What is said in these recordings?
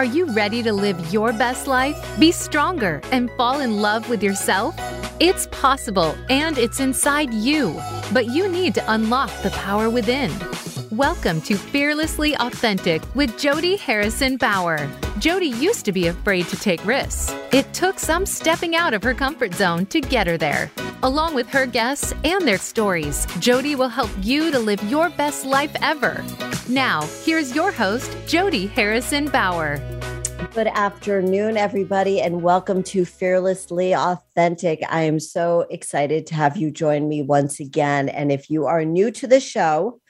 Are you ready to live your best life, be stronger, and fall in love with yourself? It's possible and it's inside you, but you need to unlock the power within. Welcome to Fearlessly Authentic with Jodi Harrison Bauer. Jodi used to be afraid to take risks. It took some stepping out of her comfort zone to get her there. Along with her guests and their stories, Jodi will help you to live your best life ever. Now, here's your host, Jodi Harrison Bauer. Good afternoon, everybody, and welcome to Fearlessly Authentic. I am so excited to have you join me once again. And if you are new to the show,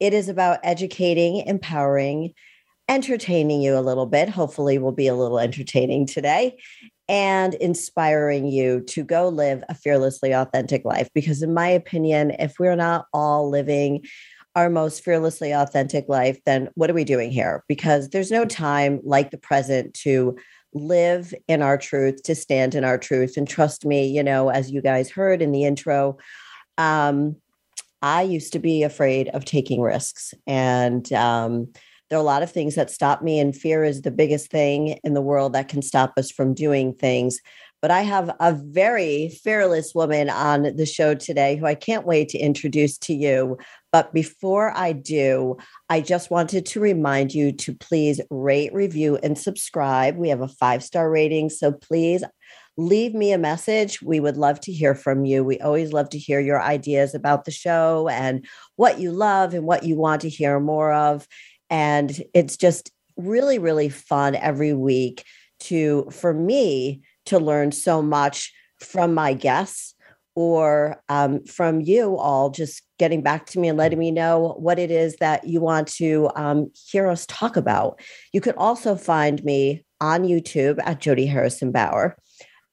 it is about educating, empowering, entertaining you a little bit. Hopefully, we'll be a little entertaining today and inspiring you to go live a fearlessly authentic life. Because, in my opinion, if we're not all living our most fearlessly authentic life, then what are we doing here? Because there's no time like the present to live in our truth, to stand in our truth. And trust me, you know, as you guys heard in the intro, um, I used to be afraid of taking risks. And um, there are a lot of things that stop me, and fear is the biggest thing in the world that can stop us from doing things. But I have a very fearless woman on the show today who I can't wait to introduce to you. But before I do, I just wanted to remind you to please rate, review, and subscribe. We have a five star rating. So please leave me a message. We would love to hear from you. We always love to hear your ideas about the show and what you love and what you want to hear more of. And it's just really, really fun every week to, for me, to learn so much from my guests or um, from you all just getting back to me and letting me know what it is that you want to um, hear us talk about. You can also find me on YouTube at Jodi Harrison Bauer.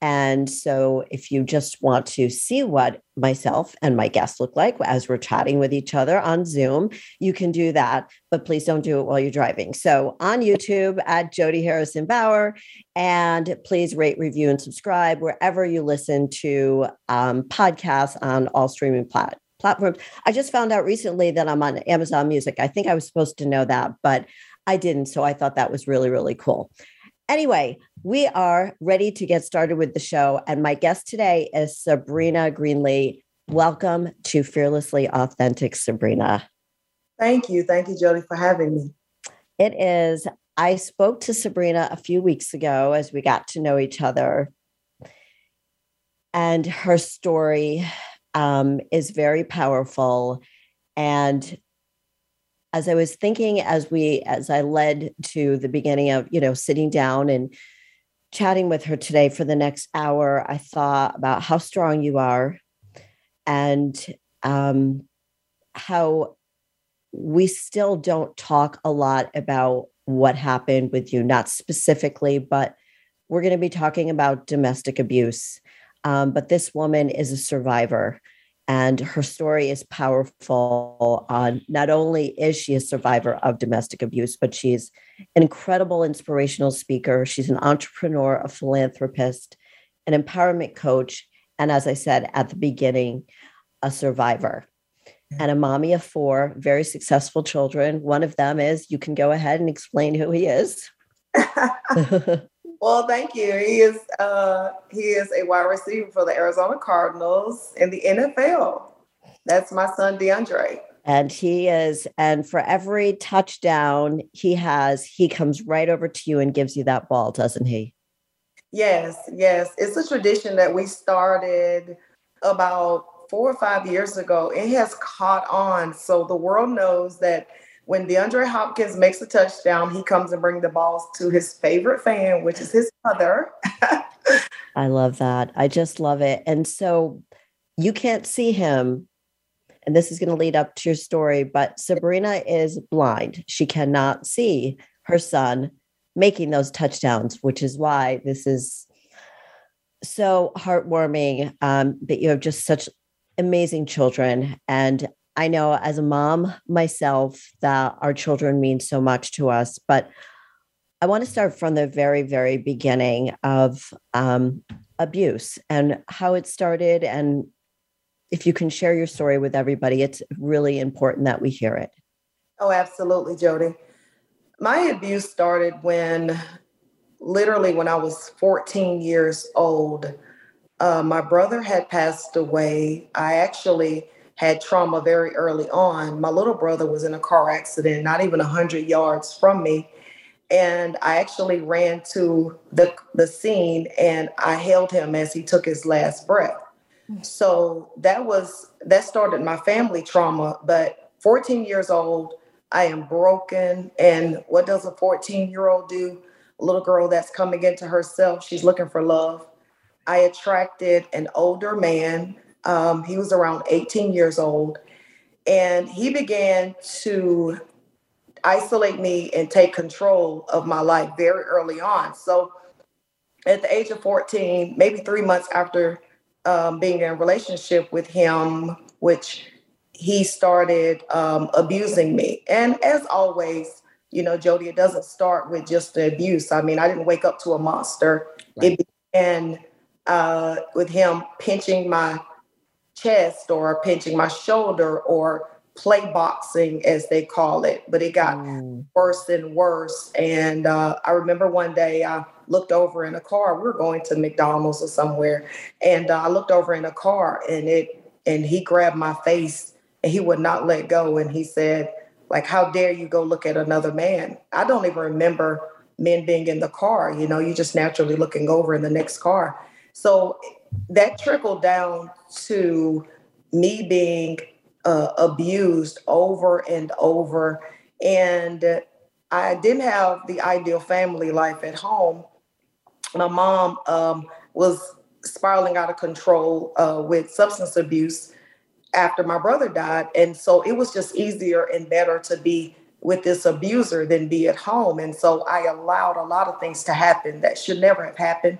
And so, if you just want to see what myself and my guests look like as we're chatting with each other on Zoom, you can do that. But please don't do it while you're driving. So, on YouTube at Jodi Harrison Bauer, and please rate, review, and subscribe wherever you listen to um, podcasts on all streaming plat- platforms. I just found out recently that I'm on Amazon Music. I think I was supposed to know that, but I didn't. So, I thought that was really, really cool. Anyway, we are ready to get started with the show. And my guest today is Sabrina Greenlee. Welcome to Fearlessly Authentic, Sabrina. Thank you. Thank you, Jodi, for having me. It is. I spoke to Sabrina a few weeks ago as we got to know each other. And her story um, is very powerful. And as I was thinking as we as I led to the beginning of, you know, sitting down and chatting with her today for the next hour, I thought about how strong you are and um, how we still don't talk a lot about what happened with you, not specifically, but we're going to be talking about domestic abuse. Um, but this woman is a survivor and her story is powerful. Uh, not only is she a survivor of domestic abuse, but she's an incredible inspirational speaker. She's an entrepreneur, a philanthropist, an empowerment coach, and as I said at the beginning, a survivor and a mommy of four very successful children. One of them is you can go ahead and explain who he is. Well, thank you. He is uh, he is a wide receiver for the Arizona Cardinals in the NFL. That's my son DeAndre. And he is, and for every touchdown he has, he comes right over to you and gives you that ball, doesn't he? Yes, yes. It's a tradition that we started about four or five years ago. It has caught on. So the world knows that when DeAndre Hopkins makes a touchdown, he comes and brings the balls to his favorite fan, which is his mother. I love that. I just love it. And so you can't see him. And this is going to lead up to your story, but Sabrina is blind. She cannot see her son making those touchdowns, which is why this is so heartwarming um, that you have just such amazing children. And I know as a mom myself that our children mean so much to us, but I want to start from the very, very beginning of um, abuse and how it started. And if you can share your story with everybody, it's really important that we hear it. Oh, absolutely, Jodi. My abuse started when literally when I was 14 years old. Uh, my brother had passed away. I actually had trauma very early on. My little brother was in a car accident, not even 100 yards from me. And I actually ran to the, the scene and I held him as he took his last breath. Hmm. So that was that started my family trauma. But 14 years old, I am broken. And what does a 14 year old do? A little girl that's coming into herself, she's looking for love. I attracted an older man. Um, he was around 18 years old. And he began to isolate me and take control of my life very early on. So at the age of 14, maybe three months after um, being in a relationship with him, which he started um, abusing me. And as always, you know, Jodi, it doesn't start with just the abuse. I mean, I didn't wake up to a monster. Right. It began uh, with him pinching my chest or pinching my shoulder or play boxing, as they call it. But it got mm. worse and worse. And uh, I remember one day I looked over in a car. We were going to McDonald's or somewhere, and uh, I looked over in a car, and it and he grabbed my face, and he would not let go. And he said, "Like, how dare you go look at another man?" I don't even remember men being in the car. You know, you just naturally looking over in the next car. So that trickled down to me being uh, abused over and over. And I didn't have the ideal family life at home. My mom um, was spiraling out of control uh, with substance abuse after my brother died. And so it was just easier and better to be with this abuser than be at home. And so I allowed a lot of things to happen that should never have happened.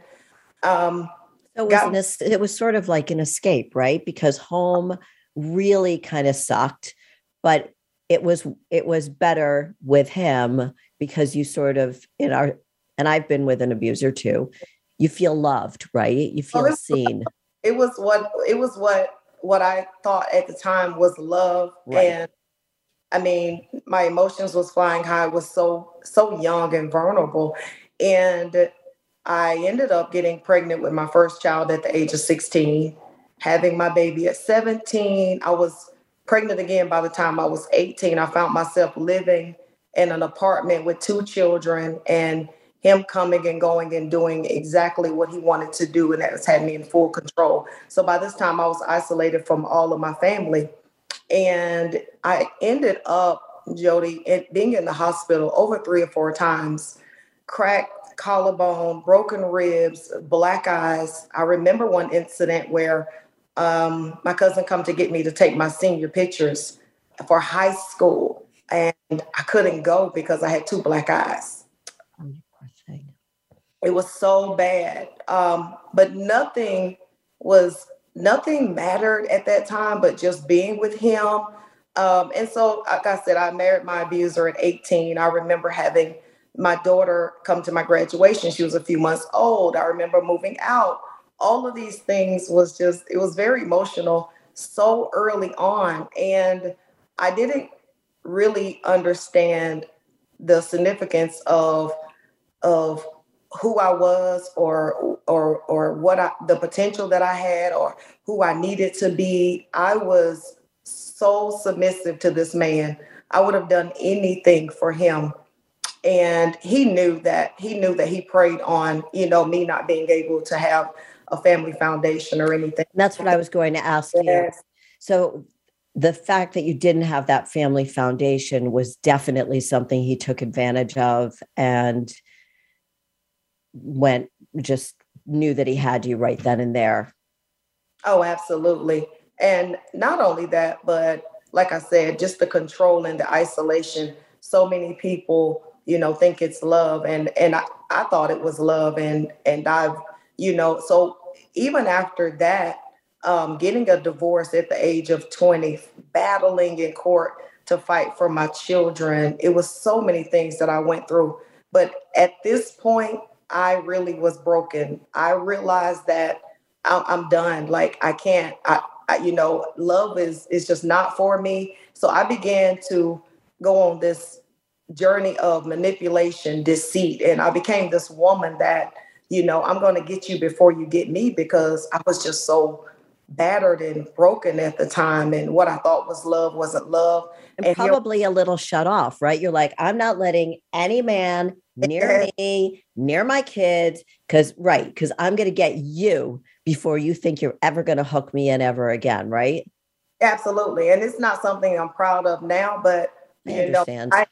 Um, so it was, an, it was sort of like an escape, right? Because home really kind of sucked, but it was it was better with him because you sort of in our and I've been with an abuser too. You feel loved, right? You oh, feel oh, seen. It was what it was what what I thought at the time was love right. and I mean, my emotions was flying high. I was so so young and vulnerable and I ended up getting pregnant with my first child at the age of 16, having my baby at 17. I was pregnant again by the time I was 18. I found myself living in an apartment with two children and him coming and going and doing exactly what he wanted to do. And that has had me in full control. So by this time, I was isolated from all of my family. And I ended up, Jodi, being in the hospital over three or four times, cracked collarbone, broken ribs, black eyes. I remember one incident where um, my cousin come to get me to take my senior pictures for high school, and I couldn't go because I had two black eyes. It was so bad, um, but nothing was nothing mattered at that time, but just being with him. Um, and so, like I said, I married my abuser at 18. I remember having my daughter come to my graduation. She was a few months old. I remember moving out. All of these things was just, it was very emotional so early on. And I didn't really understand the significance of of who I was or or or what I the potential that I had or who I needed to be. I was so submissive to this man. I would have done anything for him and he knew that he knew that he preyed on you know me not being able to have a family foundation or anything. That's what i was going to ask yes. you so the fact that you didn't have that family foundation was definitely something he took advantage of and went just knew that he had you right then and there. Oh absolutely. And not only that but like i said just the control and the isolation. So many people you know, think it's love. And and I, I thought it was love. And and I've, you know, so even after that, um, getting a divorce at the age of 20, battling in court to fight for my children, it was so many things that I went through. But at this point, I really was broken. I realized that I'm, done. Like I can't. I, I, you know, love is is just not for me. So I began to go on this journey of manipulation, deceit. And I became this woman that, you know, I'm going to get you before you get me because I was just so battered and broken at the time. And what I thought was love wasn't love. And, and probably here- a little shut off, right? You're like, I'm not letting any man near me, near my kids, because, right, because I'm going to get you before you think you're ever going to hook me in ever again, right? Absolutely. And it's not something I'm proud of now, but I you understand. know, I,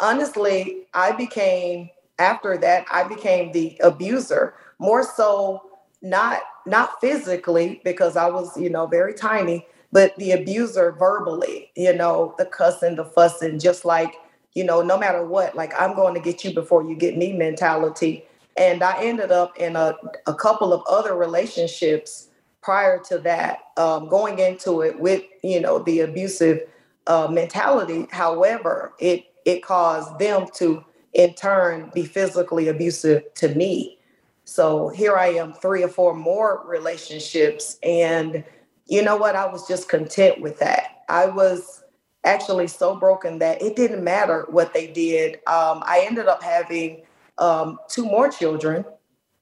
honestly, I became after that, I became the abuser more so not not physically because I was, you know, very tiny, but the abuser verbally, you know, the cussing, the fussing, just like, you know, no matter what, like I'm going to get you before you get me mentality. And I ended up in a, a couple of other relationships prior to that, um, going into it with, you know, the abusive uh, mentality. However, it it caused them to in turn be physically abusive to me. So here I am, three or four more relationships. And you know what? I was just content with that. I was actually so broken that it didn't matter what they did. Um, I ended up having um, two more children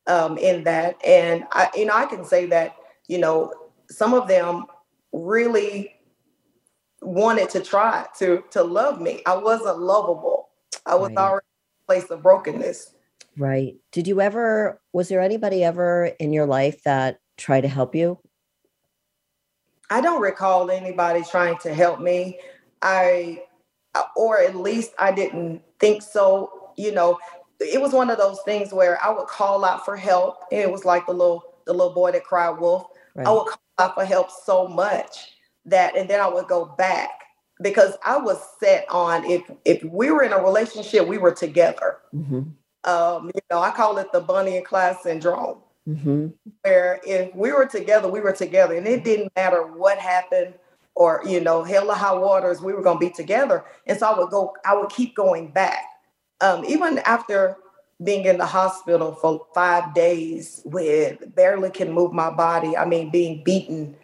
um, in that. And I, you know, I can say that, you know, some of them really wanted to try to to love me. I wasn't lovable. I was right. already in a place of brokenness. Right. Did you ever was there anybody ever in your life that tried to help you? I don't recall anybody trying to help me. I or at least I didn't think so, you know. It was one of those things where I would call out for help. And it was like the little the little boy that cried wolf. Right. I would call out for help so much that and then I would go back because I was set on if if we were in a relationship, we were together. Mm-hmm. Um, you know, I call it the bunny and Clyde syndrome, mm-hmm. where if we were together, we were together, and it didn't matter what happened or you know, hell or high waters, we were going to be together. And so I would go, I would keep going back, um, even after being in the hospital for five days with barely can move my body. I mean, being beaten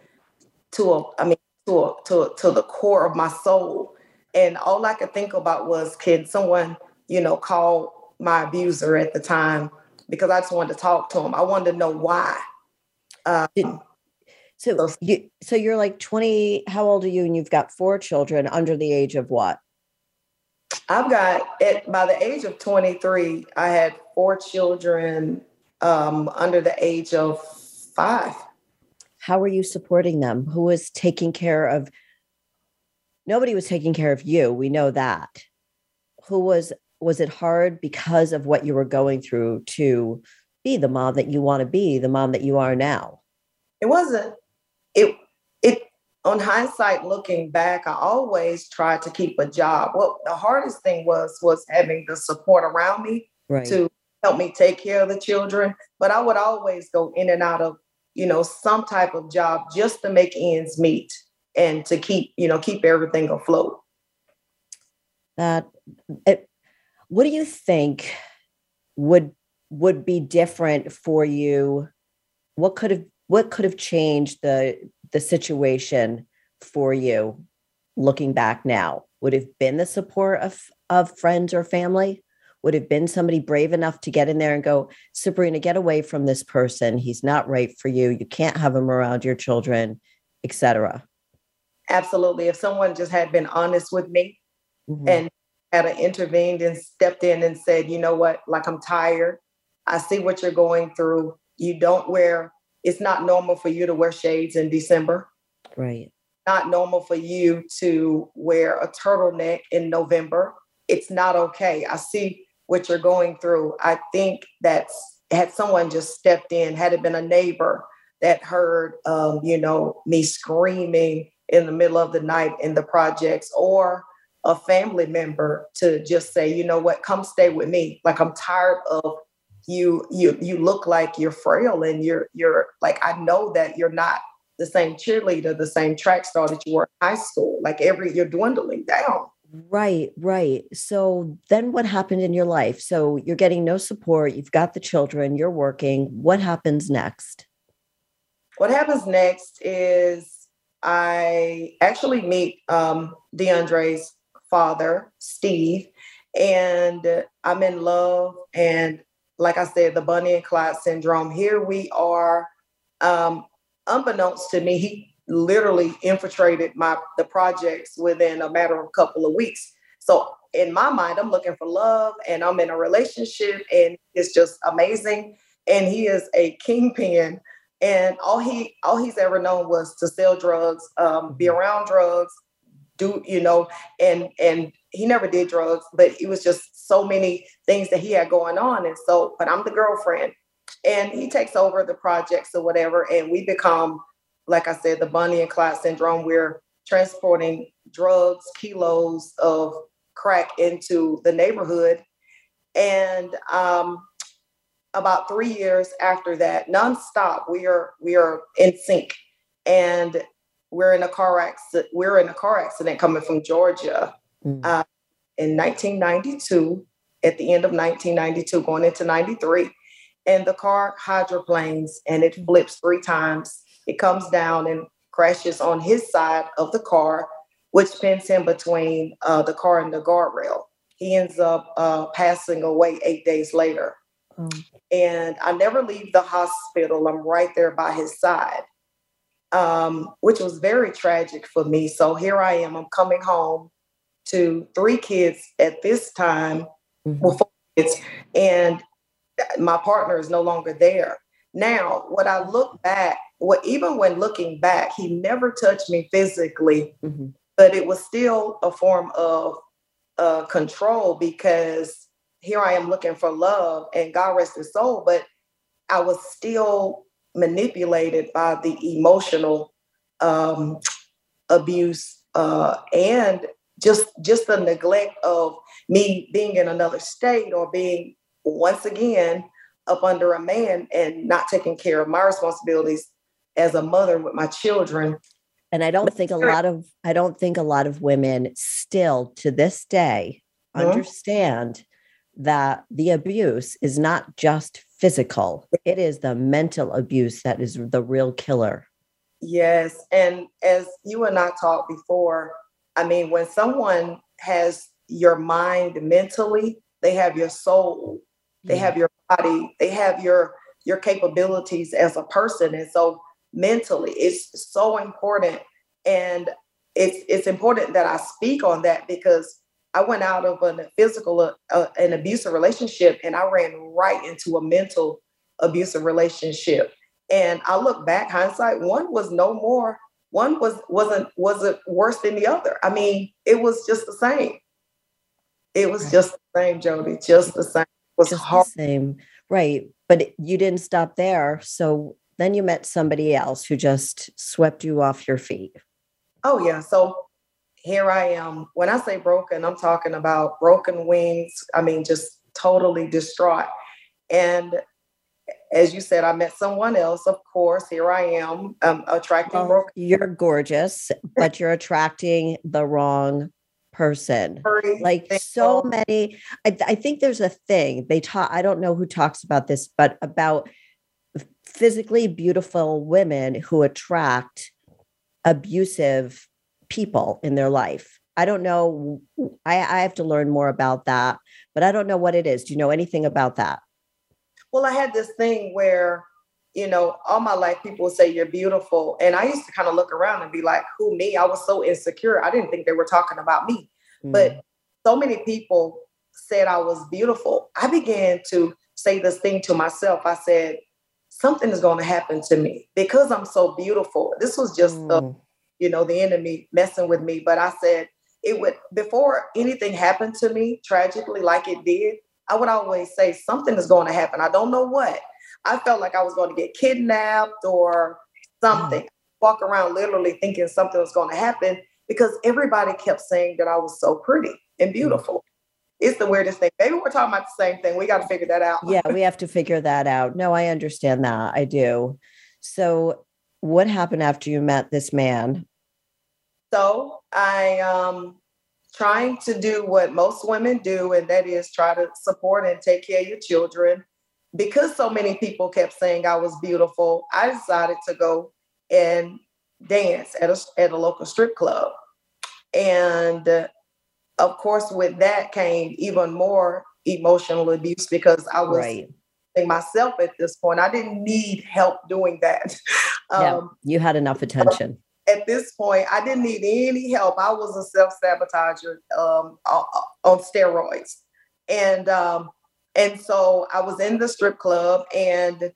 to a, I mean, to, to, to the core of my soul. And all I could think about was, can someone, you know, call my abuser at the time? Because I just wanted to talk to him. I wanted to know why. Um, so, so you, so you're like 20. How old are you? And you've got four children under the age of what? I've got at by the age of 23, I had four children um, under the age of five how were you supporting them? Who was taking care of? Nobody was taking care of you. We know that. Who was, was it hard because of what you were going through to be the mom that you want to be, the mom that you are now? It wasn't. It, it, on hindsight, looking back, I always tried to keep a job. What the hardest thing was, was having the support around me right. to help me take care of the children. But I would always go in and out of you know, some type of job just to make ends meet and to keep, you know, keep everything afloat. That it, what do you think would would be different for you? What could have what could have changed the the situation for you looking back now? Would have been the support of of friends or family? Would have been somebody brave enough to get in there and go, Sabrina, get away from this person. He's not right for you. You can't have him around your children, etc. Absolutely. If someone just had been honest with me mm-hmm. and had intervened and stepped in and said, you know what, like I'm tired. I see what you're going through. You don't wear, it's not normal for you to wear shades in December. Right. Not normal for you to wear a turtleneck in November. It's not okay. I see what you're going through. I think that's had someone just stepped in, had it been a neighbor that heard, um, you know, me screaming in the middle of the night in the projects, or a family member to just say, you know what, come stay with me. Like I'm tired of you. You you look like you're frail, and you're you're like I know that you're not the same cheerleader, the same track star that you were in high school. Like every you're dwindling down. Right, right. So then what happened in your life? So you're getting no support, you've got the children, you're working. What happens next? What happens next is I actually meet um, DeAndre's father, Steve, and I'm in love. And like I said, the Bunny and Clyde syndrome. Here we are. Um, unbeknownst to me, he literally infiltrated my the projects within a matter of a couple of weeks. So in my mind, I'm looking for love and I'm in a relationship and it's just amazing. And he is a kingpin. And all he all he's ever known was to sell drugs, um, be mm-hmm. around drugs, do you know, and and he never did drugs, but it was just so many things that he had going on. And so, but I'm the girlfriend, and he takes over the projects or whatever, and we become, like I said, the Bunny and Clyde syndrome. We're transporting drugs, kilos of crack into the neighborhood. And um, about three years after that, nonstop, we are we are in sync, and we're in a car accident. We're in a car accident coming from Georgia mm. uh, in 1992. At the end of 1992, going into 93, and the car hydroplanes and it flips three times. It comes down and crashes on his side of the car which pins him between uh, the car and the guardrail. He ends up uh, passing away eight days later. Mm. And I never leave the hospital. I'm right there by his side, um, which was very tragic for me. So here I am. I'm coming home to three kids at this time, mm-hmm. well, four kids, and my partner is no longer there. Now, what I look back, what even when looking back, he never touched me physically. Mm-hmm but it was still a form of uh, control because here I am looking for love and God rest his soul, but I was still manipulated by the emotional um, abuse uh, and just just the neglect of me being in another state or being once again up under a man and not taking care of my responsibilities as a mother with my children. And i don't think a lot of i don't think a lot of women still to this day mm-hmm. understand that the abuse is not just physical. It is the mental abuse that is the real killer. Yes and as you and i talked before i mean when someone has your mind mentally they have your soul they have your body they have your your capabilities as a person. And so mentally. It's so important. And it's it's important that I speak on that because I went out of a physical, uh, uh, an abusive relationship, and I ran right into a mental abusive relationship. And I look back, hindsight, one was no more. One was wasn't wasn't worse than the other. I mean, it was just the same. It was just the same, Jodi. Just the same. It was just hard. the same, right? But you didn't stop there. So then you met somebody else who just swept you off your feet. Oh, yeah. So here I am. When I say broken, I'm talking about broken wings. I mean, just totally distraught. And as you said, I met someone else. Of course, here I am um, attracting well, broken. You're gorgeous, but you're attracting the wrong person. Like so many. I, I think there's a thing they talk. I don't know who talks about this, but about physically beautiful women who attract abusive people in their life. I don't know. I, I have to learn more about that, but I don't know what it is. Do you know anything about that? Well, I had this thing where, you know, all my life people would say you're beautiful. And I used to kind of look around and be like, who me? I was so insecure. I didn't think they were talking about me. Mm. But so many people said I was beautiful. I began to say this thing to myself. I said, something is going to happen to me because I'm so beautiful. This was just, mm. the, you know, the enemy messing with me. But I said it would, before anything happened to me tragically, like it did, I would always say something is going to happen. I don't know what. I felt like I was going to get kidnapped or something. Mm. Walk around literally thinking something was going to happen because everybody kept saying that I was so pretty and mm. beautiful it's the weirdest thing. Maybe we're talking about the same thing. We got to figure that out. yeah, we have to figure that out. No, I understand that. I do. So, what happened after you met this man? So, I um trying to do what most women do, and that is try to support and take care of your children. Because so many people kept saying I was beautiful, I decided to go and dance at a at a local strip club. And of course, with that came even more emotional abuse because I was right. myself at this point. I didn't need help doing that. Yeah, um, you had enough attention. At this point, I didn't need any help. I was a self sabotager um, on steroids, and um, and so I was in the strip club, and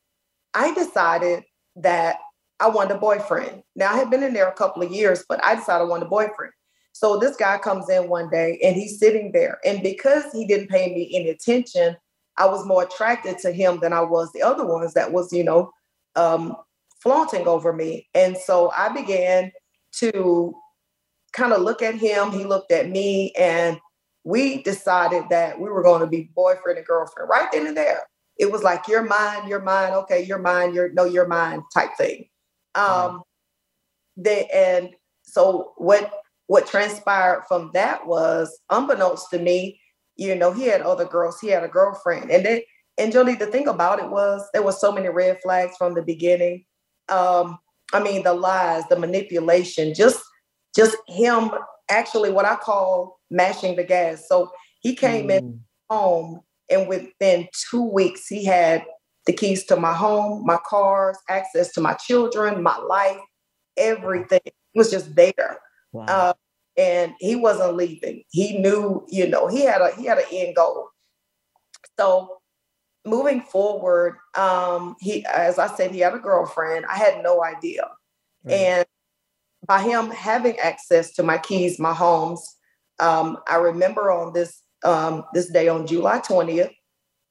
I decided that I wanted a boyfriend. Now I had been in there a couple of years, but I decided I wanted a boyfriend. So this guy comes in one day and he's sitting there. And because he didn't pay me any attention, I was more attracted to him than I was the other ones that was, you know, um, flaunting over me. And so I began to kind of look at him. He looked at me and we decided that we were going to be boyfriend and girlfriend right then and there. It was like, you're mine, you're mine. Okay, you're mine, you're no, you're mine type thing. Um, they, and so what what transpired from that was, unbeknownst to me, you know, he had other girls, he had a girlfriend. And then, and Jolie, the thing about it was there was so many red flags from the beginning. Um, I mean, the lies, the manipulation, just just him actually what I call mashing the gas. So he came mm. in home and within two weeks he had the keys to my home, my cars, access to my children, my life, everything. It was just there. Wow. Uh, and he wasn't leaving. He knew, you know, he had a he had an end goal. So moving forward, um, he as I said, he had a girlfriend. I had no idea. Right. And by him having access to my keys, my homes, um, I remember on this um, this day on July 20th,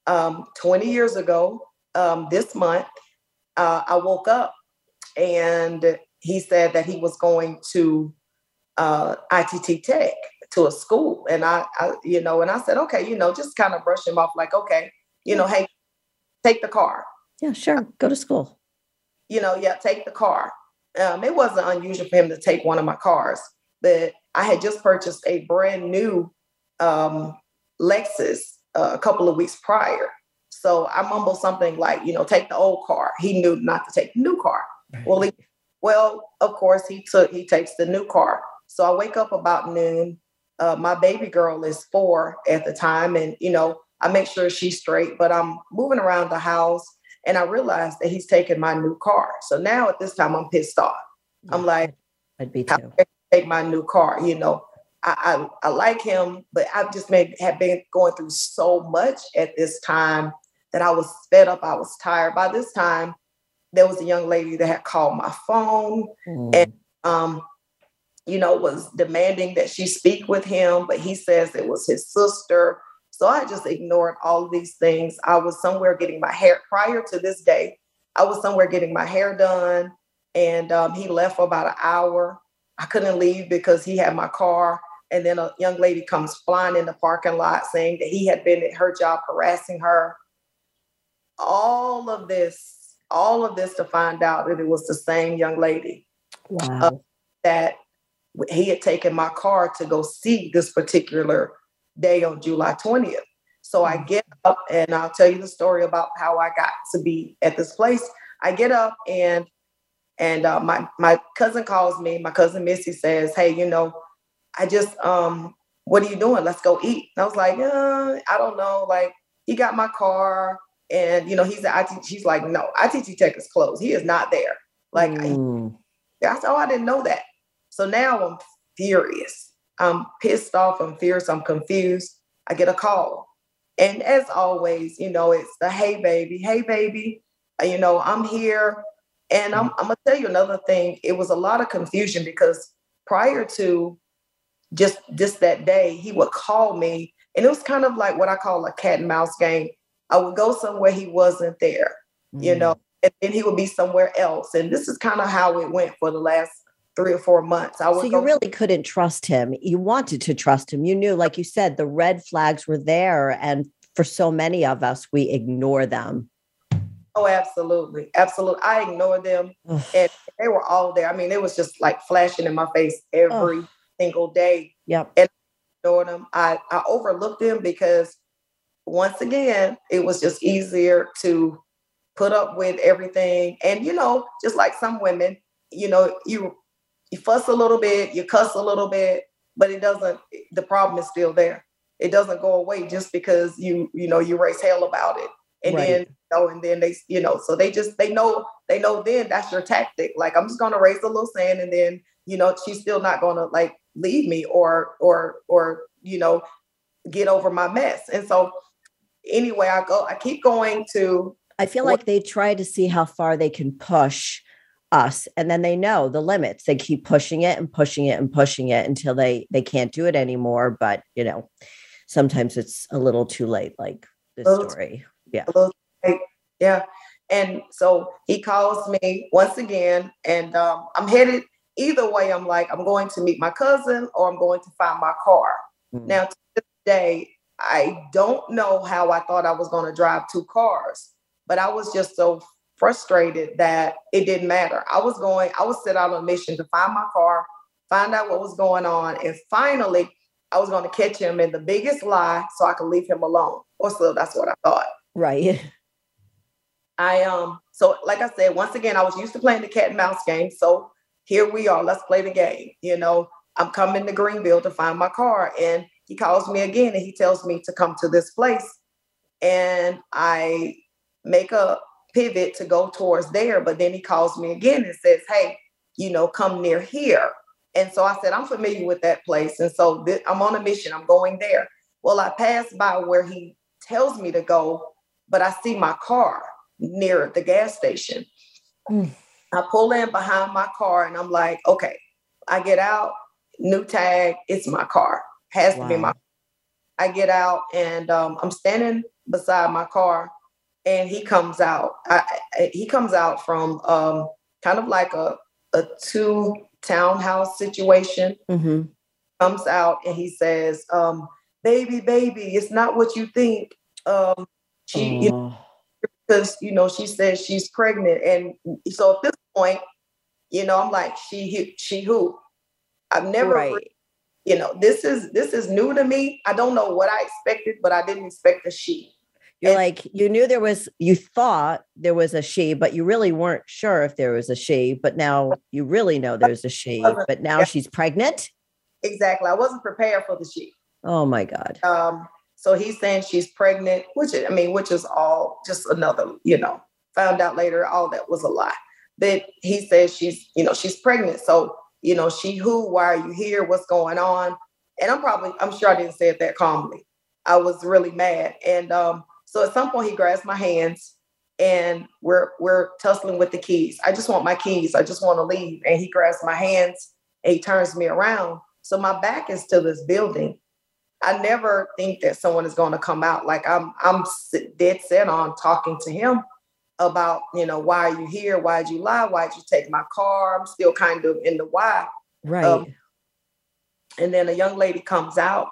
um, 20 years ago, um, this month, uh, I woke up and he said that he was going to uh, ITT Tech to a school. And I, I, you know, and I said, okay, you know, just kind of brush him off like, okay, you know, hey, take the car. Yeah, sure. Go to school. You know, yeah, take the car. Um, it wasn't unusual for him to take one of my cars, but I had just purchased a brand new um, Lexus uh, a couple of weeks prior. So I mumbled something like, you know, take the old car. He knew not to take the new car. Right. Well, he, well, of course, he took he takes the new car. So I wake up about noon. Uh, my baby girl is four at the time, and you know I make sure she's straight. But I'm moving around the house, and I realize that he's taking my new car. So now at this time, I'm pissed off. Yeah, I'm like, I'd be too. Take my new car. You know, I, I, I like him, but I've just made have been going through so much at this time that I was fed up. I was tired. By this time, there was a young lady that had called my phone, mm. and um, you know, was demanding that she speak with him, but he says it was his sister. So I just ignored all of these things. I was somewhere getting my hair prior to this day. I was somewhere getting my hair done, and um, he left for about an hour. I couldn't leave because he had my car. And then a young lady comes flying in the parking lot saying that he had been at her job harassing her. All of this, all of this to find out that it was the same young lady. Wow. Uh, that he had taken my car to go see this particular day on July 20th. So I mm. get up and I'll tell you the story about how I got to be at this place. I get up and and uh, my my cousin calls me. My cousin Missy says, "Hey, you know, I just um, what are you doing? Let's go eat." And I was like, uh, "I don't know." Like he got my car, and you know, he's at IT. She's like, "No, ITT Tech is closed. He is not there." Like, mm. I, I said, "Oh, I didn't know that." So now I'm furious. I'm pissed off. I'm furious. I'm confused. I get a call. And as always, you know, it's the hey, baby, hey, baby, uh, you know, I'm here. And I'm, I'm going to tell you another thing. It was a lot of confusion because prior to just just that day, he would call me. And it was kind of like what I call a cat and mouse game. I would go somewhere he wasn't there, mm. you know, and then he would be somewhere else. And this is kind of how it went for the last three or four months. I so you really couldn't trust him. You wanted to trust him. You knew, like you said, the red flags were there, and for so many of us, we ignore them. Oh, absolutely, absolutely. I ignored them, and they were all there. I mean, it was just like flashing in my face every Ugh. single day. Yep. And I ignored them. I I overlooked them because once again, it was just easier to put up with everything. And you know, just like some women, you know, you you fuss a little bit, you cuss a little bit, but it doesn't. The problem is still there. It doesn't go away just because you you know you raise hell about it, and right. then you know, and then they you know, so they just they know they know then that's your tactic. Like I'm just gonna raise a little sand, and then you know she's still not gonna like leave me or or or you know get over my mess. And so anyway, I go, I keep going to. I feel like they try to see how far they can push us and then they know the limits. They keep pushing it and pushing it and pushing it until they they can't do it anymore but you know sometimes it's a little too late like this story. Yeah. yeah. And so he calls me once again and um, i'm headed either way. I'm like i'm going to meet my cousin or i'm going to find my car. Mm. now to this day i don't know how i thought i was going to drive two cars but i was just so frustrated that it didn't matter. I was going, I was set out on a mission to find my car, find out what was going on, and finally I was going to catch him in the biggest lie so I could leave him alone. Or so that's what I thought. Right. I um so like I said, once again, I was used to playing the cat and mouse game. So here we are, let's play the game. You know, I'm coming to Greenville to find my car. And he calls me again and he tells me to come to this place. And I make a pivot to go towards there. But then he calls me again and says, Hey, you know, come near here. And so I said, I'm familiar with that place. And so th- I'm on a mission. I'm going there. Well, I pass by where he tells me to go, but I see my car near the gas station. Mm. I pull in behind my car and I'm like, okay, I get out, new tag, it's my car. Has wow. to be my I get out and um, I'm standing beside my car and he comes out. I, I, he comes out from um, kind of like a a two townhouse situation. Mm-hmm. Comes out and he says, um, "Baby, baby, it's not what you think." Um, she, you know, because you know, she says she's pregnant, and so at this point, you know, I'm like, she, she who? I've never. Right. You know, this is this is new to me. I don't know what I expected, but I didn't expect a she. You're like, you knew there was, you thought there was a she, but you really weren't sure if there was a she. But now you really know there's a she. But now yeah. she's pregnant. Exactly. I wasn't prepared for the she. Oh my God. Um, so he's saying she's pregnant, which I mean, which is all just another, you know, found out later, all that was a lie. But he says she's, you know, she's pregnant. So, you know, she who, why are you here? What's going on? And I'm probably, I'm sure I didn't say it that calmly. I was really mad. And um, so at some point he grabs my hands and we're we're tussling with the keys. I just want my keys. I just want to leave. And he grabs my hands and he turns me around. So my back is to this building. I never think that someone is going to come out. Like I'm I'm dead set on talking to him about, you know, why are you here? Why'd you lie? Why'd you take my car? I'm still kind of in the why. Right. Um, and then a young lady comes out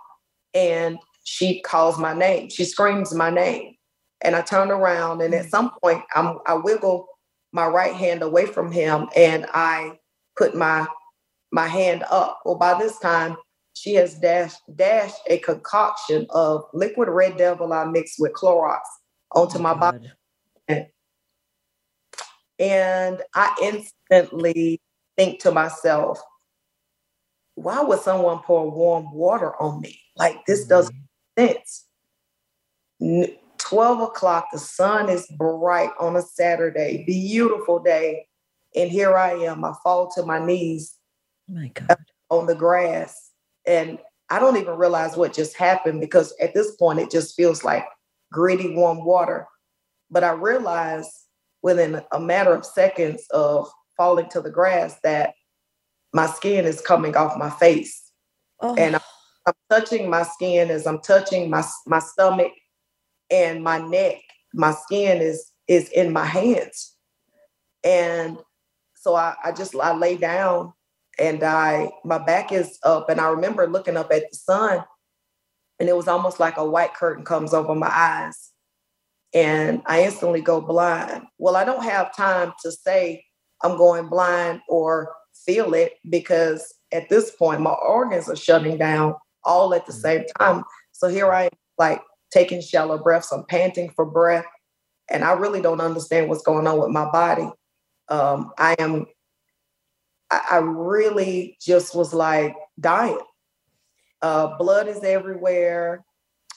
and she calls my name. She screams my name. And I turn around and at mm. some point I'm, I wiggle my right hand away from him and I put my my hand up. Well, by this time, she has dashed dashed a concoction of liquid red devil I mixed with Clorox onto oh my God. body. And I instantly think to myself, why would someone pour warm water on me? Like this doesn't mm-hmm sense. 12 o'clock, the sun is bright on a Saturday, beautiful day. And here I am, I fall to my knees oh my God. on the grass. And I don't even realize what just happened because at this point it just feels like gritty, warm water. But I realized within a matter of seconds of falling to the grass that my skin is coming off my face. Oh. And I'm I'm touching my skin as I'm touching my my stomach and my neck. My skin is is in my hands. And so I, I just I lay down and I my back is up and I remember looking up at the sun and it was almost like a white curtain comes over my eyes and I instantly go blind. Well, I don't have time to say I'm going blind or feel it because at this point my organs are shutting down all at the mm. same time. So here I am, like taking shallow breaths. I'm panting for breath, and I really don't understand what's going on with my body. Um, I am, I, I really just was like dying. uh, blood is everywhere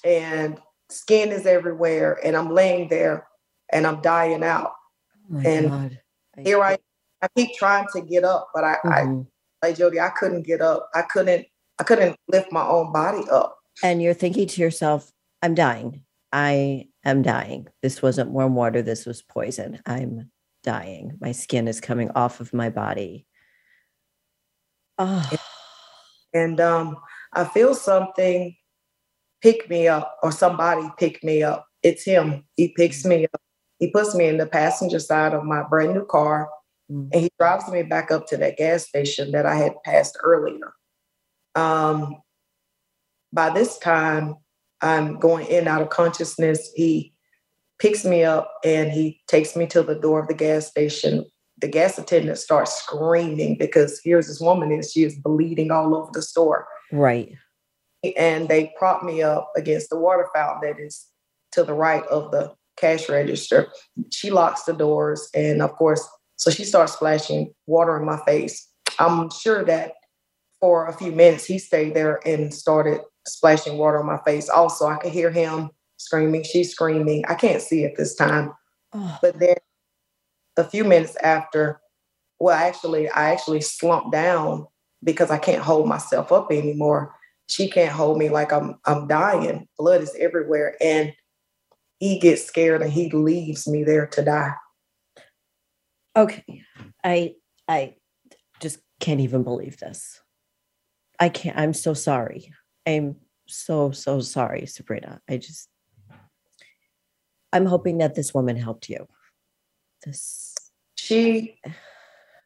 and skin is everywhere. And I'm laying there and I'm dying out. Oh and God. here I I keep trying to get up, but I, Mhm. I like Jodi, I couldn't get up. I couldn't, I couldn't lift my own body up. and you're thinking to yourself, I'm dying. I am dying. This wasn't warm water. This was poison. I'm dying. My skin is coming off of my body. Oh, And um, I feel something pick me up or somebody pick me up. It's him. He picks me up. He puts me in the passenger side of my brand new car Mm. and he drives me back up to that gas station that I had passed earlier. Um, by this time, I'm going in out of consciousness. He picks me up and he takes me to the door of the gas station. The gas attendant starts screaming because here's this woman and she is bleeding all over the store. right. And they prop me up against the water fountain that is to the right of the cash register. She locks the doors and of course, so she starts splashing water in my face. I'm sure that for a few minutes he stayed there and started splashing water on my face. Also, I could hear him screaming, she's screaming. I can't see at this time. Oh, But then a few minutes after, well, actually, I actually slumped down because I can't hold myself up anymore. She can't hold me like I'm I'm dying. Blood is everywhere. And he gets scared and he leaves me there to die. okay. I I just can't even believe this. I can't. I'm so sorry. I'm so so sorry, Sabrina. I just. I'm hoping that this woman helped you. This. She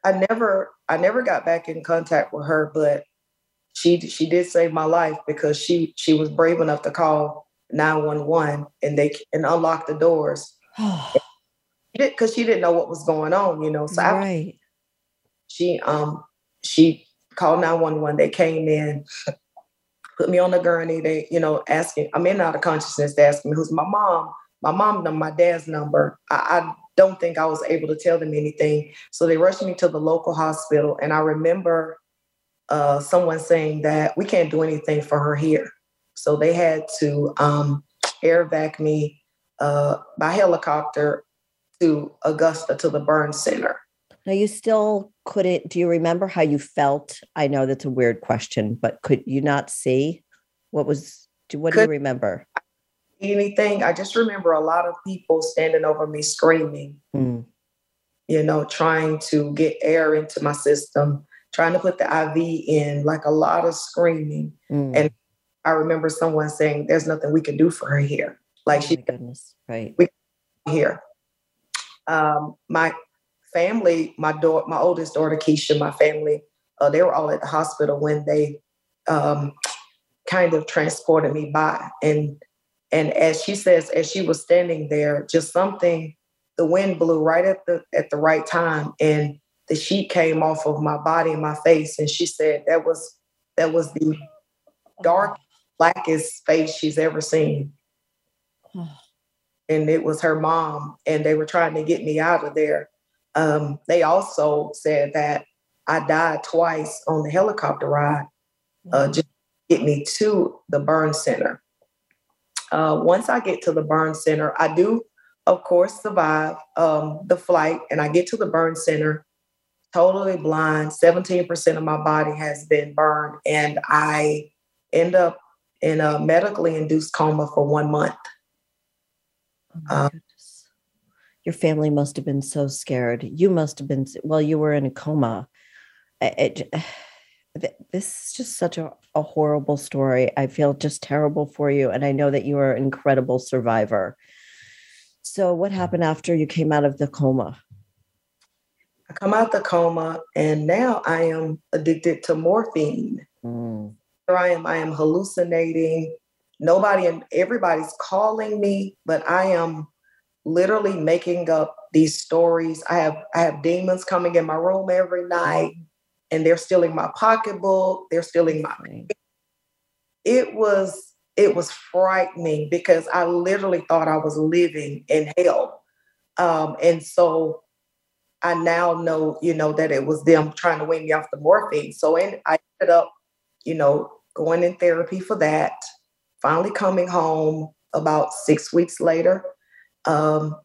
I never I never got back in contact with her, but she she did save my life because she she was brave enough to call 911 and they and unlock the doors because she didn't know what was going on, you know. So right. she um she called 911 they came in put me on the gurney they you know asking i'm in and out of consciousness they asking me who's my mom? My mom number my dad's number. I, I don't think i was able to tell them anything. So they rushed me to the local hospital and i remember uh, someone saying that we can't do anything for her here. So they had to um, air vac me uh, by helicopter to augusta to the burn center. Now you still couldn't. Do you remember how you felt? I know that's a weird question, but could you not see what was? do- What do you remember? anything. I just remember a lot of people standing over me screaming, Mm, you know, trying to get air into my system, trying to put the IV in, like a lot of screaming. mm. And I remember someone saying, There's nothing we can do for her here. Like oh she's goodness, right? we here. Um, my family, my daughter, my oldest daughter, Keisha, my family, uh, they were all at the hospital when they um, kind of transported me by. And and as she says, as she was standing there, just something, the wind blew right at the at the right time, and the sheet came off of my body and my face. And she said that was that was the dark, blackest face she's ever seen and it was her mom, and they were trying to get me out of there. Um, they also said that I died twice on the helicopter ride, uh, just to get me to the burn center. Uh, once I get to the burn center, I do, of course, survive um, the flight, and I get to the burn center totally blind. 17% of my body has been burned, and I end up in a medically induced coma for one month. Oh Um. Your family must have been so scared. You must have been, well, you were in a coma. It this is just such a, a horrible story. I feel just terrible for you. And I know that you are an incredible survivor. So, what happened after you came out of the coma? I come out of the coma and now I am addicted to morphine. Mm, Here I am, I am hallucinating. Nobody and everybody's calling me, but I am literally making up these stories. I have I have demons coming in my room every night and they're stealing my pocketbook, they're stealing my it was it was frightening because I literally thought I was living in hell. Um, and so I now know, you know, that it was them trying to wean me off the morphine. So and I ended up, you know, going in therapy for that, finally coming home about six weeks later. Um,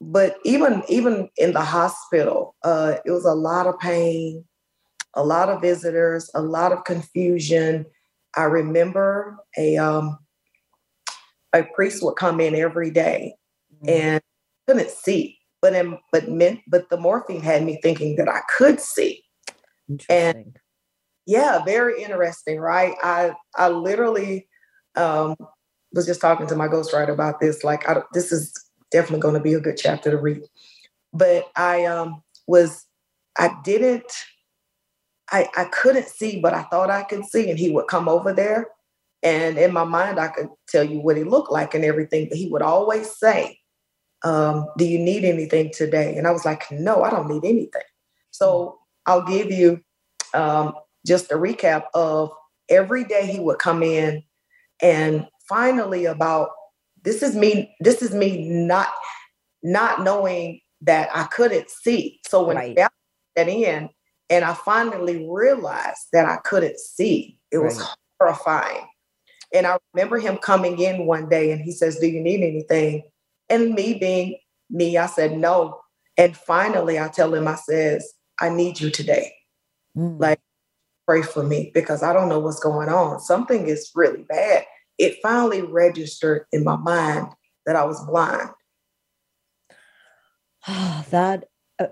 but even even in the hospital, uh, it was a lot of pain, a lot of visitors, a lot of confusion. I remember a um, a priest would come in every day mm-hmm. and couldn't see, but in, but meant but the morphine had me thinking that I could see. And yeah, very interesting, right? I I literally um, was just talking to my ghostwriter about this. Like, I, this is definitely going to be a good chapter to read. But I um, was, I didn't, I, I couldn't see, but I thought I could see. And he would come over there. And in my mind, I could tell you what he looked like and everything. But he would always say, um, Do you need anything today? And I was like, No, I don't need anything. So I'll give you um, just a recap of every day he would come in and finally about this is me this is me not not knowing that I couldn't see. So when right. that in and I finally realized that I couldn't see, it was horrifying. And I remember him coming in one day and he says, Do you need anything? And me being me, I said, No. And finally I tell him, I says, I need you today. Mm. Like, pray for me because I don't know what's going on. Something is really bad it finally registered in my mind that I was blind. that uh,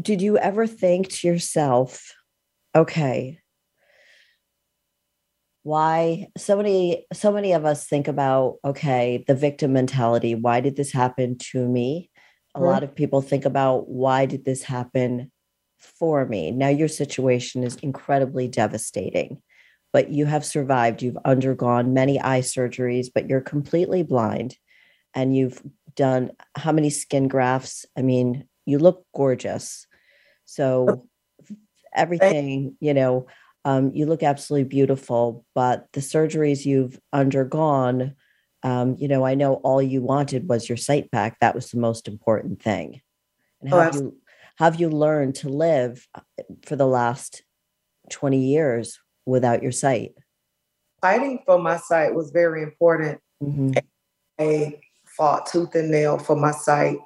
did you ever think to yourself, okay, why so many so many of us think about okay the victim mentality why did this happen to me a mm-hmm. lot of people think about why did this happen for me now your situation is incredibly devastating but you have survived. You've undergone many eye surgeries, but you're completely blind. And you've done how many skin grafts? I mean, you look gorgeous. So, everything, you know, um, you look absolutely beautiful, but the surgeries you've undergone, um, you know, I know all you wanted was your sight back. That was the most important thing. And oh, have you have you learned to live uh, for the last 20 years without your sight? Fighting for my sight was very important. Mm-hmm. I fought tooth and nail for my sight.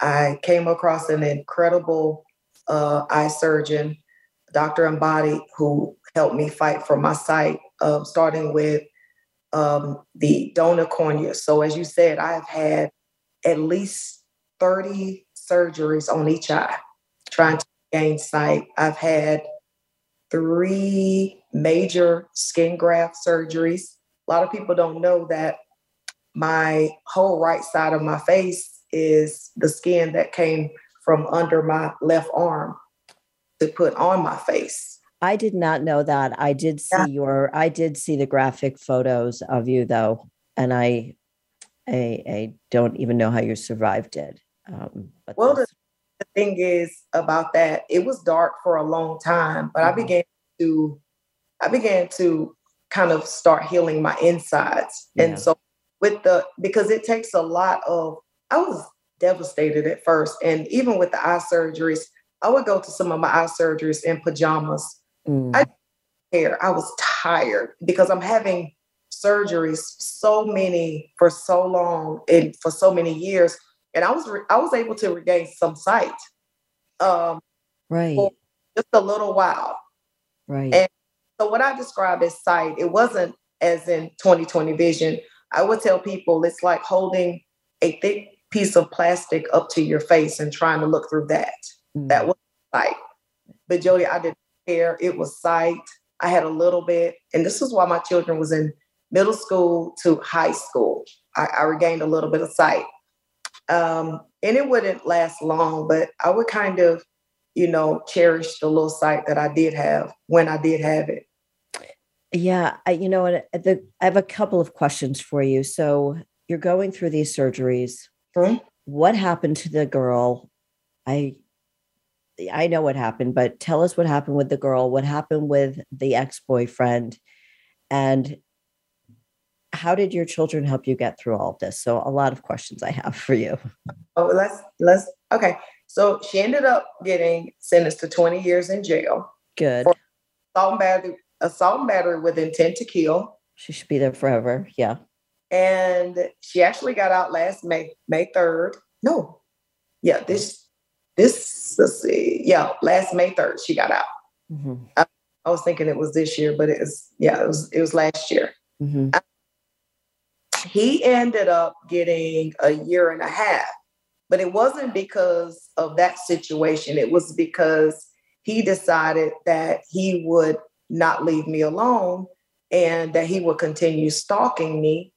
I came across an incredible uh, eye surgeon, Dr. Embody, who helped me fight for my sight, uh, starting with um, the donor cornea. So, as you said, I've had at least 30 surgeries on each eye trying to gain sight. I've had three major skin graft surgeries. A lot of people don't know that my whole right side of my face is the skin that came from under my left arm to put on my face. I did not know that. I did see yeah. your I did see the graphic photos of you though and I I, I don't even know how you survived it. Um, well, the, thing is about that, it was dark for a long time, but mm-hmm. I began to I began to kind of start healing my insides. Yeah. And so with the because it takes a lot of I was devastated at first. And even with the eye surgeries, I would go to some of my eye surgeries in pajamas. Mm. I care. I was tired because I'm having surgeries so many for so long and for so many years. And I was re- I was able to regain some sight. Um right. just a little while. Right. And so what I describe as sight, it wasn't as in 2020 vision. I would tell people it's like holding a thick piece of plastic up to your face and trying to look through that. Mm. That was sight. But Jodi, I didn't care. It was sight. I had a little bit, and this is why my children was in middle school to high school. I, I regained a little bit of sight. Um, and it wouldn't last long, but I would kind of, you know, cherish the little sight that I did have when I did have it. Yeah, I, you know, the, I have a couple of questions for you. So you're going through these surgeries. Mm-hmm. What happened to the girl? I I know what happened, but tell us what happened with the girl. What happened with the ex boyfriend, and how did your children help you get through all of this? So a lot of questions I have for you. Oh, let's let's okay. So she ended up getting sentenced to 20 years in jail. Good. For assault and battery, assault and battery with intent to kill. She should be there forever. Yeah. And she actually got out last May, May 3rd. No. Yeah, this this let's see. Yeah, last May 3rd, she got out. Mm-hmm. I, I, was thinking it was this year, but it was yeah, it was it was last year. Mm-hmm. I, he ended up getting a year and a half, but it wasn't because of that situation. It was because he decided that he would not leave me alone and that he would continue stalking me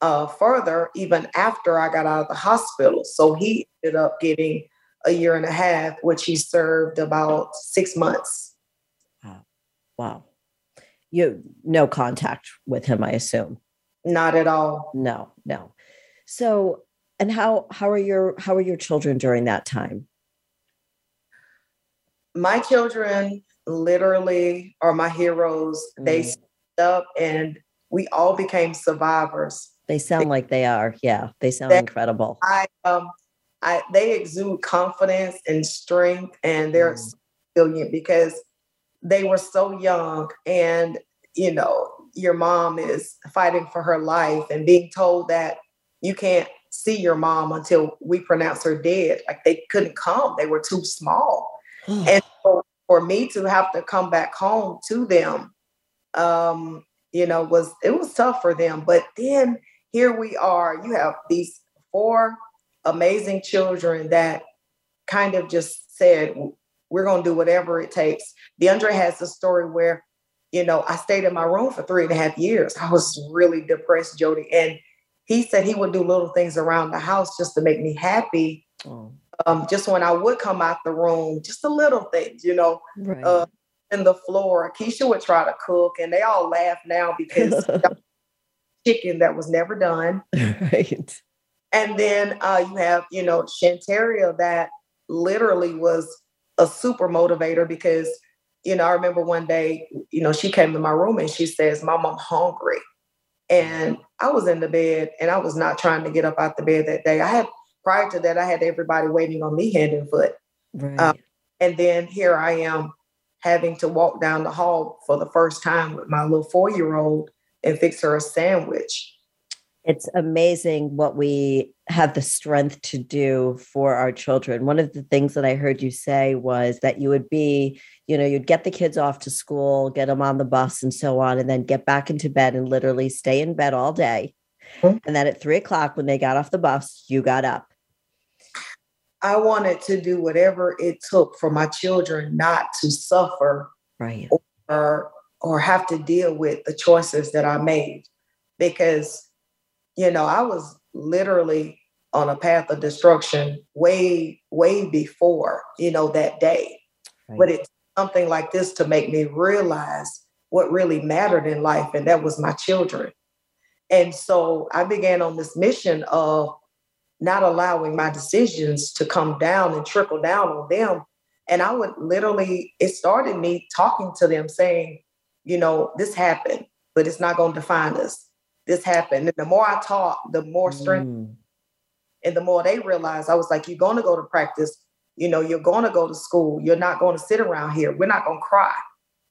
uh, further even after I got out of the hospital. So he ended up getting a year and a half, which he served about six months. Wow. Wow. You no contact with him, I assume. Not at all. No, no. So and how how are your how are your children during that time? My children literally are my heroes. Mm. They stepped up and we all became survivors. They sound like they are. Yeah, they sound they, incredible. I um I they exude confidence and strength and they're mm. resilient because they were so young and you know your mom is fighting for her life and being told that you can't see your mom until we pronounce her dead. Like they couldn't come. They were too small. And so for me to have to come back home to them um you know was it was tough for them. But then here we are. You have these four amazing children that kind of just said we're going to do whatever it takes. DeAndre has a story where you know, I stayed in my room for three and a half years. I was really depressed, Jodi. And he said he would do little things around the house just to make me happy. Oh. Um, just when I would come out the room, just the little things, you know, right. uh, in the floor. Keisha would try to cook, and they all laugh now because chicken that was never done. Right. And then uh, you have, you know, Shantaria that literally was a super motivator because you know, I remember one day, you know, she came to my room and she says, Mom, I'm hungry. And I was in the bed and I was not trying to get up out the bed that day. I had, prior to that, I had everybody waiting on me hand and foot. Right. Um, and then here I am having to walk down the hall for the first time with my little four year old and fix her a sandwich. It's amazing what we have the strength to do for our children. One of the things that I heard you say was that you would be, you know, you'd get the kids off to school, get them on the bus and so on, and then get back into bed and literally stay in bed all day. Mm-hmm. And then at three o'clock, when they got off the bus, you got up. I wanted to do whatever it took for my children not to suffer right. or, or have to deal with the choices that I made because you know, I was literally on a path of destruction way, way before, you know, that day. Right. But it's something like this to make me realize what really mattered in life, and that was my children. And so I began on this mission of not allowing my decisions to come down and trickle down on them. And I would literally, it started me talking to them saying, you know, this happened, but it's not going to define us this happened. And the more I talk, the more strength. Mm. And the more they realized I was like, you're going to go to practice. You know, you're going to go to school. You're not going to sit around here. We're not going to cry.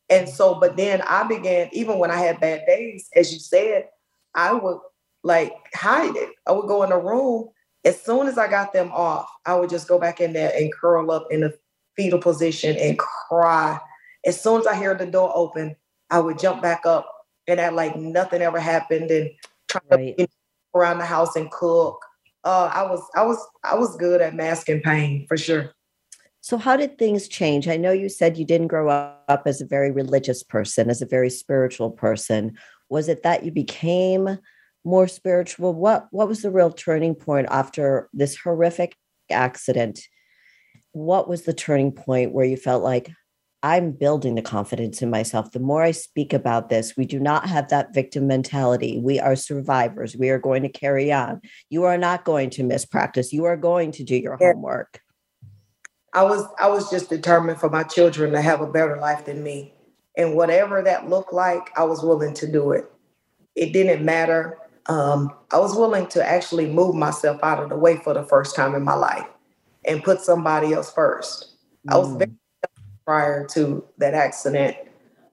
And so, but then I began, even when I had bad days, as you said, I would like hide it. I would go in a room. As soon as I got them off, I would just go back in there and curl up in a fetal position and cry. As soon as I hear the door open, I would jump back up and act like nothing ever happened and try right. to around the house and cook. Uh, I was I was I was good at masking pain for sure. So how did things change? I know you said you didn't grow up as a very religious person, as a very spiritual person. Was it that you became more spiritual? What what was the real turning point after this horrific accident? What was the turning point where you felt like I'm building the confidence in myself. The more I speak about this, we do not have that victim mentality. We are survivors. We are going to carry on. You are not going to miss practice. You are going to do your homework. I was I was just determined for my children to have a better life than me. And whatever that looked like, I was willing to do it. It didn't matter. Um, I was willing to actually move myself out of the way for the first time in my life and put somebody else first. Mm. I was very mm prior to that accident.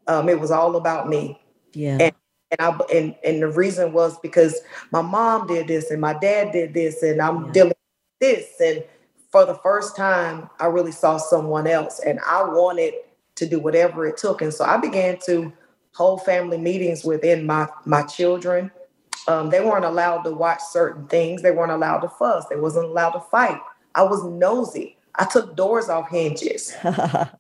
Um, it was all about me. Yeah. And, and I and, and the reason was because my mom did this and my dad did this and I'm Yeah. dealing with this. And for the first time, I really saw someone else and I wanted to do whatever it took. And so I began to hold family meetings within my my children. Um, they weren't allowed to watch certain things. They weren't allowed to fuss. They wasn't allowed to fight. I was nosy. I took doors off hinges.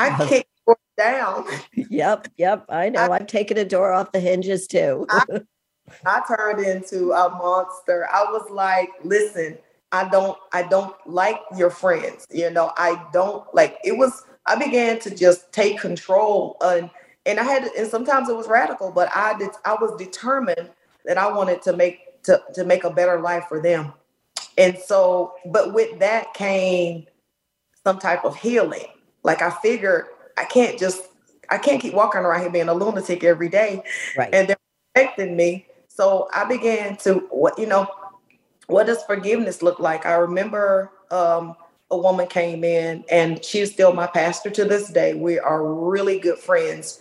I kicked uh, doors down. yep, yep. I know. I've taken a door off the hinges too. I turned into a monster. I was like, listen, I don't I don't like your friends. You know, I don't like it was I began to just take control and and I had and sometimes it was radical, but I did I was determined that I wanted to make to to make a better life for them. And so, but with that came some type of healing. Like I figured I can't just I can't keep walking around here being a lunatic every day right. and they're protecting me. So I began to what you know, what does forgiveness look like? I remember um, a woman came in and she's still my pastor to this day. We are really good friends,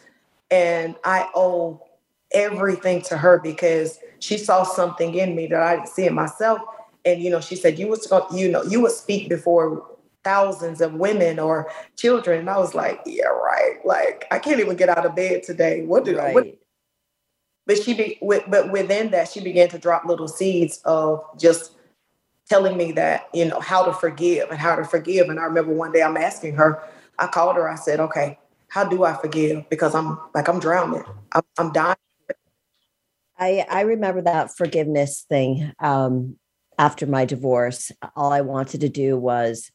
and I owe everything to her because she saw something in me that I didn't see in myself. And you know, she said, "You was going, you know, you would speak before." Thousands of women or children. And i was like yeah right. Like i can't even get out of bed today. What did I, what but she be with, but within that she began to drop little seeds of just telling me that you know how to forgive and how to forgive. And i remember one day i'm asking her i called her. I said okay how do i forgive? Because i'm like i'm drowning. I'm, I'm dying. I I remember that forgiveness thing. Um, after my divorce, all I wanted to do was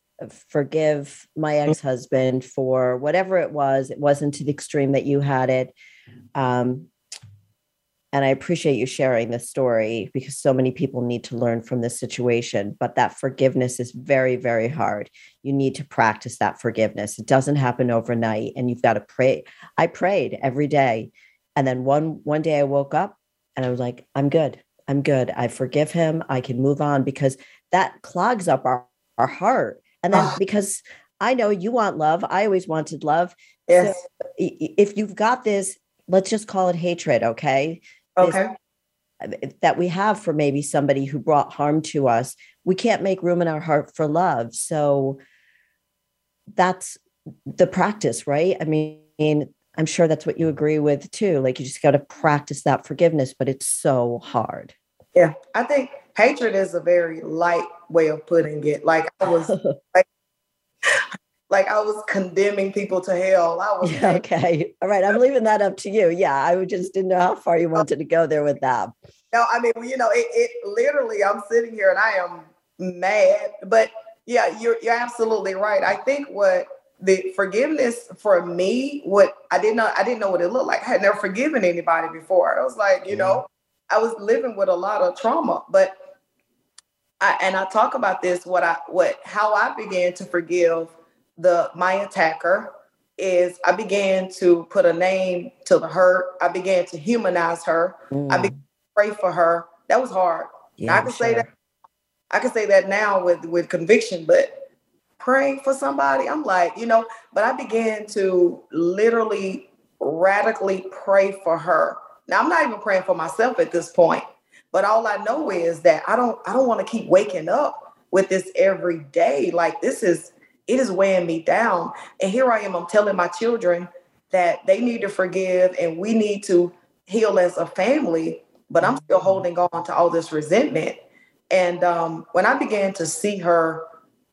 forgive my ex-husband for whatever it was. It wasn't to the extreme that you had it. Um, and I appreciate you sharing this story because so many people need to learn from this situation. But that forgiveness is very, very hard. You need to practice that forgiveness. It doesn't happen overnight, and you've got to pray. I prayed every day, and then one one day I woke up and I was like, "I'm good. I'm good. I forgive him. I can move on because that clogs up our our heart." And then Ah. because I know you want love, I always wanted love. yes i- If you've got this, let's just call it hatred, okay? this- okay that we have for maybe somebody who brought harm to us, we can't make room in our heart for love. So that's the practice, right? I mean, I'm sure that's what you agree with too. Like you just got to practice that forgiveness, but it's so hard. Yeah i think hatred is a very light way of putting it like i was like i was condemning people to hell i was Yeah, okay. All right. I'm leaving that up to you. Yeah. I just didn't know how far you wanted to go there with that. No, I mean, you know, it, it literally, I'm sitting here and I am mad. But yeah, you're you're absolutely right. I think what the forgiveness for me, what I didn't know, I didn't know what it looked like. I had never forgiven anybody before. I was like, you know, I was living with a lot of trauma. But I and I talk about this, what I what how I began to forgive the my attacker is I began to put a name to the hurt. I began to humanize her. I Mm, be- pray for her. That was hard. yeah, I can say that. I can say that now with with conviction, but praying for somebody, I'm like, you know, but I began to literally radically pray for her. Now I'm not even praying for myself at this point, but all I know is that I don't I don't want to keep waking up with this every day. Like this is it is weighing me down. And here I am, I'm telling my children that they need to forgive and we need to heal as a family, but I'm still holding on to all this resentment. And um, when I began to see her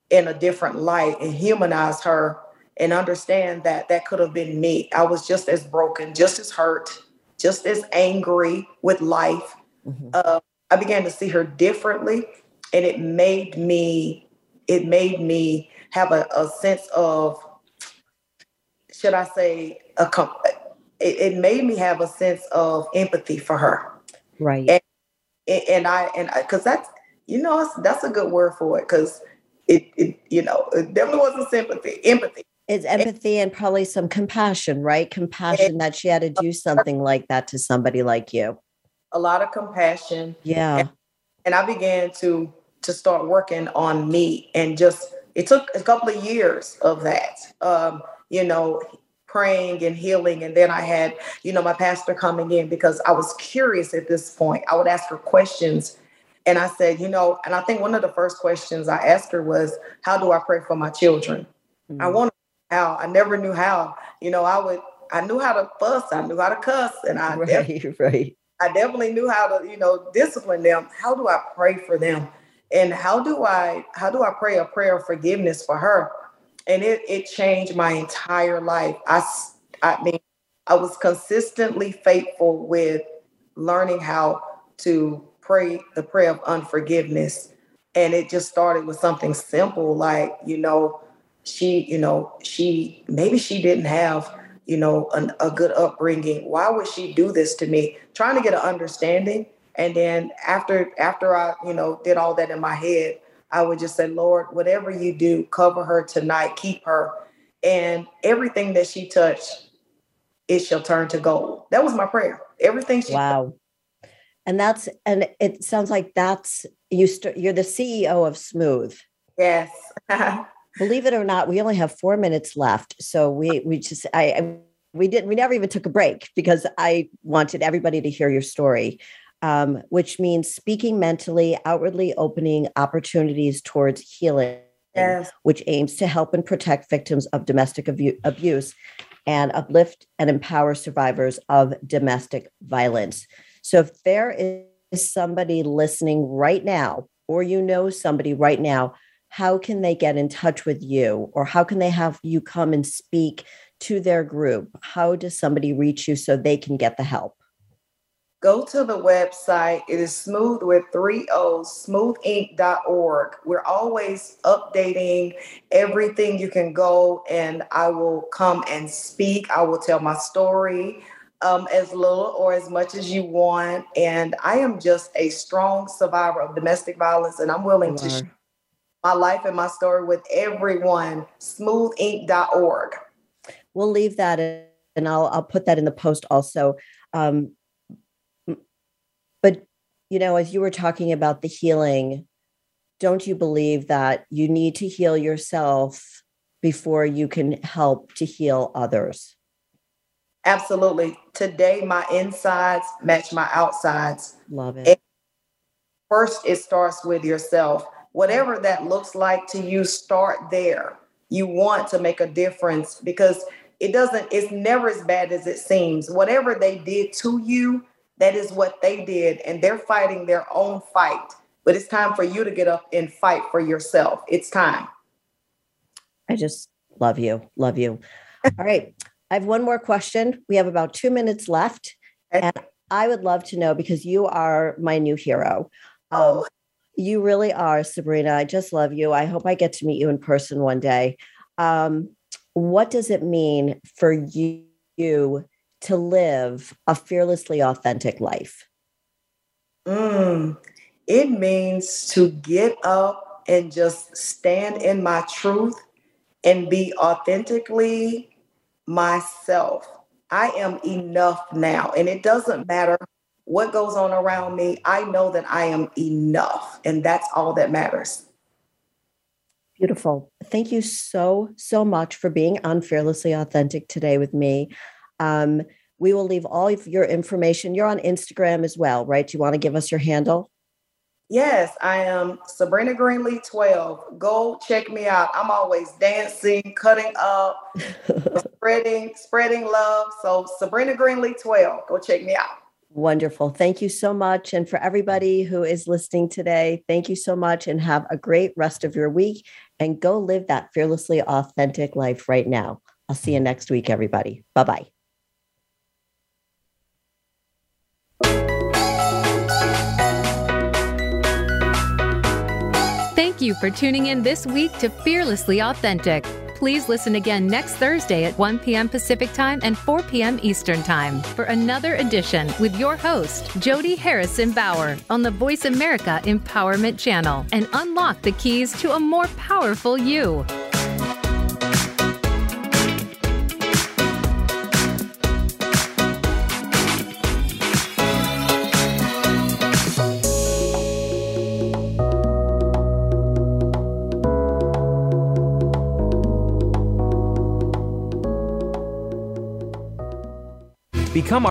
in a different light and humanize her and understand that that could have been me, I was just as broken, just as hurt, just as angry with life. Mhm. Uh, I began to see her differently, and it made me, it made me have a, a sense of, should I say, a it, it made me have a sense of empathy for her Right. And- and, and I and because that's you know that's, that's a good word for it because it, it you know it definitely wasn't sympathy empathy It's empathy and probably some compassion, right? Compassion that she had to do something like that to somebody like you. a lot of compassion Yeah. and I began to to start working on me and just it took a couple of years of that um you know praying and healing. And then I had, you know, my pastor coming in because I was curious at this point. I would ask her questions. And I said, you know, and I think one of the first questions I asked her was, How do I pray for my children? Mm-hmm. I want how. I never knew how. You know, I would, I knew how to fuss, I knew how to cuss, and I right, def- right. I definitely knew how to, you know, discipline them. How do I pray for them? And how do I, how do I pray a prayer of forgiveness for her? and it it changed my entire life. I I mean, I was consistently faithful with learning how to pray the prayer of unforgiveness. And it just started with something simple like, you know, she, you know, she maybe she didn't have, you know, an, a good upbringing. Why would she do this to me? Trying to get an understanding. And then after after I, you know, did all that in my head, I would just say, Lord, whatever you do, cover her tonight, keep her. And everything that she touched, it shall turn to gold. That was my prayer. Everything she Wow. Touched. And that's and it sounds like that's you st- you're the CEO of Smooth. Yes. Believe it or not, we only have 4 minutes left. So we we just I, I we didn't we never even took a break because I wanted everybody to hear your story um, which means speaking mentally, outwardly opening opportunities towards healing, yes. which aims to help and protect victims of domestic abu- abuse and uplift and empower survivors of domestic violence. So if there is somebody listening right now, or you know somebody right now, how can they get in touch with you or how can they have you come and speak to their group? How does somebody reach you so they can get the help? go to the website. It is smooth with three O's, smoothink.org. We're always updating everything. You can go and I will come and speak. I will tell my story um, as little or as much as you want. And I am just a strong survivor of domestic violence, and I'm willing to share my life and my story with everyone. Smoothink.org. We'll leave that in, and I'll I'll put that in the post also. Um, but, you know, as you were talking about the healing, don't you believe that you need to heal yourself before you can help to heal others? Absolutely. Today, my insides match my outsides. Love it. And first, it starts with yourself. Whatever that looks like to you, start there. You want to make a difference because it doesn't, it's never as bad as it seems. Whatever they did to you, that is what they did, and they're fighting their own fight. But it's time for you to get up and fight for yourself. It's time. I just love you. Love you. All right. I have one more question. We have about two minutes left. And I would love to know because you are my new hero. Um, oh. You really are, Sabrina. I just love you. I hope I get to meet you in person one day. Um, what does it mean for you to live a fearlessly authentic life? Mm, it means to get up and just stand in my truth and be authentically myself. I am enough now, and it doesn't matter what goes on around me. I know that I am enough, and that's all that matters. Beautiful. Thank you so, so much for being on Fearlessly Authentic today with me. Um, we will leave all of your information. You're on Instagram as well, right? Do you want to give us your handle? Yes, I am Sabrina Greenlee 12. Go check me out. I'm always dancing, cutting up, spreading, spreading love. So Sabrina Greenlee 12. Go check me out. Wonderful. Thank you so much. And for everybody who is listening today, thank you so much and have a great rest of your week and go live that fearlessly authentic life right now. I'll see you next week, everybody. Bye bye. Thank you for tuning in this week to Fearlessly Authentic. Please listen again next Thursday at 1 p.m. Pacific Time and 4 p.m. Eastern Time for another edition with your host, Jodi Harrison Bauer, on the Voice America Empowerment Channel and unlock the keys to a more powerful you. Become our